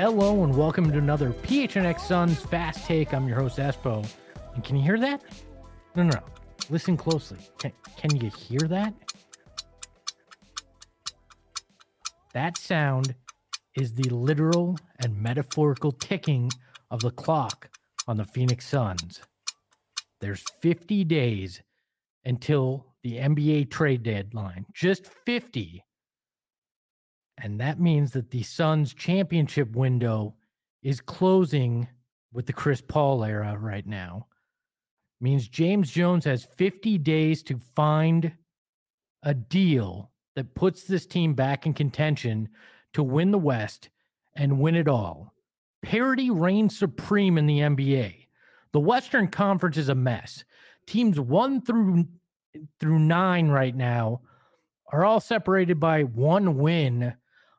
Hello and welcome to another PHNX Suns Fast Take. I'm your host Espo. And can you hear that? No, no, no. Listen closely. Can, can you hear that? That sound is the literal and metaphorical ticking of the clock on the Phoenix Suns. There's 50 days until the NBA trade deadline. Just 50. And that means that the Suns championship window is closing with the Chris Paul era right now. It Means James Jones has 50 days to find a deal that puts this team back in contention to win the West and win it all. Parity reigns supreme in the NBA. The Western Conference is a mess. Teams 1 through through 9 right now are all separated by one win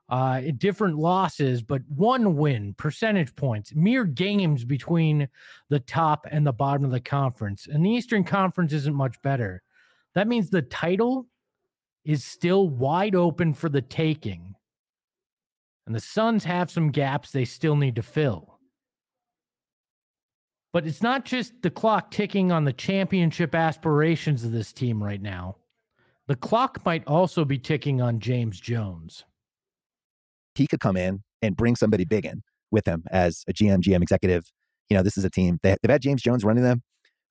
uh, different losses, but one win, percentage points, mere games between the top and the bottom of the conference. And the Eastern Conference isn't much better. That means the title is still wide open for the taking. And the Suns have some gaps they still need to fill. But it's not just the clock ticking on the championship aspirations of this team right now. The clock might also be ticking on James Jones he could come in and bring somebody big in with him as a GM, GM executive. You know, this is a team. They, have had James Jones running them,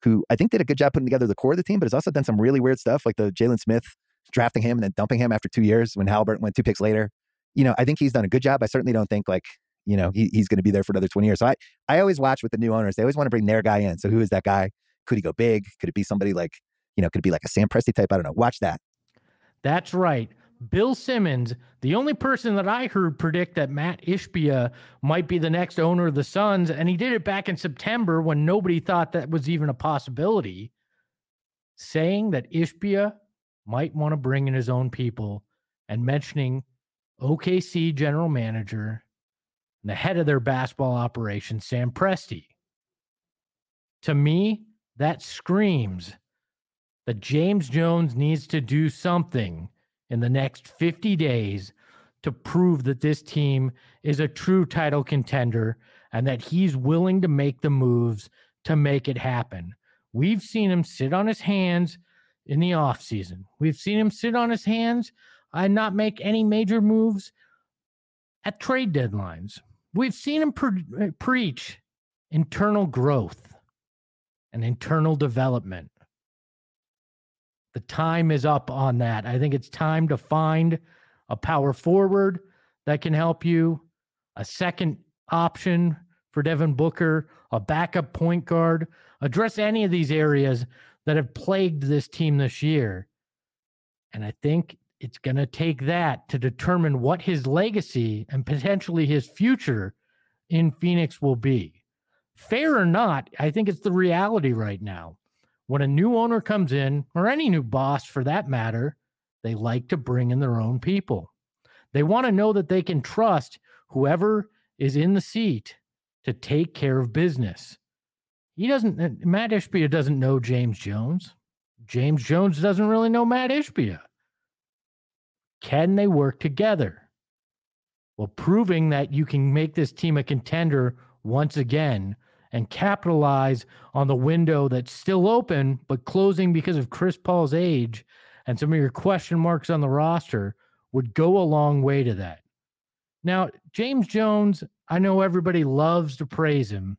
who I think did a good job putting together the core of the team, but has also done some really weird stuff, like the Jalen Smith drafting him and then dumping him after two years when Halliburton went two picks later. You know, I think he's done a good job. I certainly don't think like, you know, he, he's going to be there for another 20 years. So I, I always watch with the new owners. They always want to bring their guy in. So who is that guy? Could he go big? Could it be somebody like, you know, could it be like a Sam Presti type? I don't know. Watch that. That's right. Bill Simmons, the only person that I heard predict that Mat Ishbia might be the next owner of the Suns, and he did it back in September when nobody thought that was even a possibility, saying that Ishbia might want to bring in his own people and mentioning OKC general manager and the head of their basketball operation, Sam Presti. To me, that screams that James Jones needs to do something in the next 50 days to prove that this team is a true title contender and that he's willing to make the moves to make it happen. We've seen him sit on his hands in the offseason. We've seen him sit on his hands and not make any major moves at trade deadlines. We've seen him pre- preach internal growth and internal development. The time is up on that. I think it's time to find a power forward that can help you, a second option for Devin Booker, a backup point guard, address any of these areas that have plagued this team this year. And I think it's going to take that to determine what his legacy and potentially his future in Phoenix will be. Fair or not, I think it's the reality right now when a new owner comes in, or any new boss for that matter, they like to bring in their own people. They want to know that they can trust whoever is in the seat to take care of business. He doesn't, uh, Matt Mat Ishbia doesn't know James Jones. James Jones doesn't really know Mat Ishbia. Can they work together? Well, proving that you can make this team a contender once again and capitalize on the window that's still open but closing because of Chris Paul's age and some of your question marks on the roster would go a long way to that. Now, James Jones, I know everybody loves to praise him,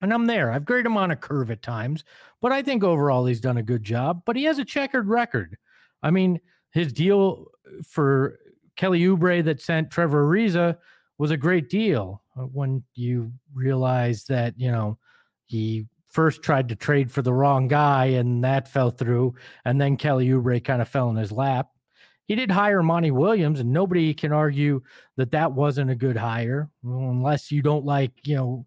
and I'm there. I've graded him on a curve at times, but I think overall he's done a good job. But he has a checkered record. I mean, his deal for Kelly Oubre that sent Trevor Ariza was a great deal Uh, when you realize that you know he first tried to trade for the wrong guy and that fell through, and then Kelly Oubre kind of fell in his lap. He did hire Monty Williams, and nobody can argue that that wasn't a good hire, unless you don't like you know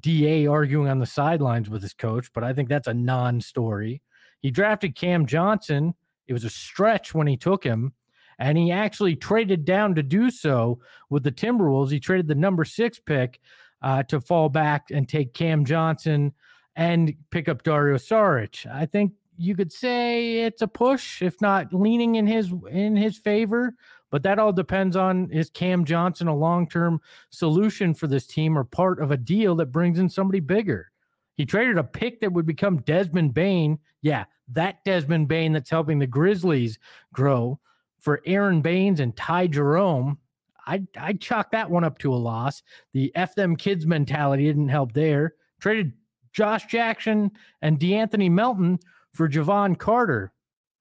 Da arguing on the sidelines with his coach. But I think that's a non-story. He drafted Cam Johnson. It was a stretch when he took him and he actually traded down to do so with the Timberwolves. He traded the number six pick uh, to fall back and take Cam Johnson and pick up Dario Saric. I think you could say it's a push, if not leaning in his in his favor. But that all depends on is Cam Johnson a long term solution for this team or part of a deal that brings in somebody bigger? He traded a pick that would become Desmond Bane. Yeah, that Desmond Bane that's helping the Grizzlies grow for Aron Baynes and Ty Jerome. I'd, I'd chalk that one up to a loss. The F them kids mentality didn't help there. Traded Josh Jackson and De'Anthony Melton for Jevon Carter.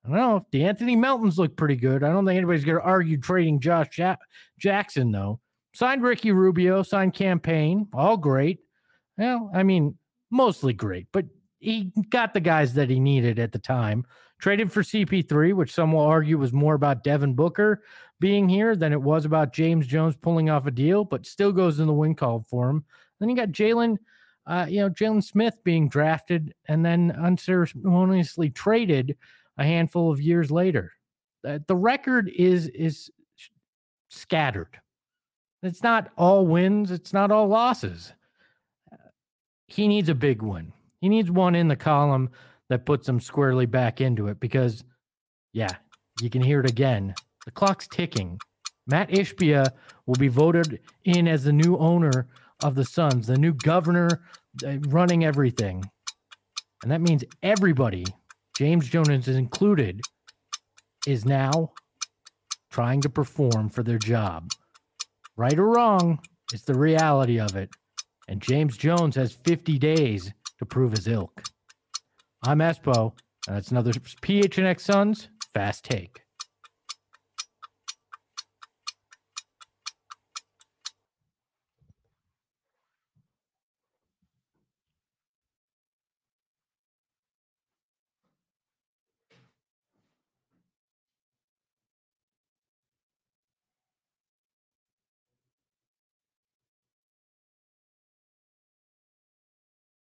I don't know. If De'Anthony Melton's look pretty good. I don't think anybody's going to argue trading Josh ja- Jackson, though. Signed Ricky Rubio, signed Cam Payne, all great. Well, I mean, mostly great, but he got the guys that he needed at the time. Traded for CP3, which some will argue was more about Devin Booker being here than it was about James Jones pulling off a deal, but still goes in the win call for him. Then you got Jalen, uh, you know, Jalen Smith being drafted and then unceremoniously traded a handful of years later. Uh, the record is is scattered. It's not all wins. It's not all losses. He needs a big win. He needs one in the column that puts them squarely back into it because, yeah, you can hear it again. The clock's ticking. Mat Ishbia will be voted in as the new owner of the Suns, the new governor uh, running everything. And that means everybody, James Jones is included, is now trying to perform for their job. Right or wrong, it's the reality of it. And James Jones has 50 days to prove his ilk. I'm and that's another PHNX Suns Fast Take.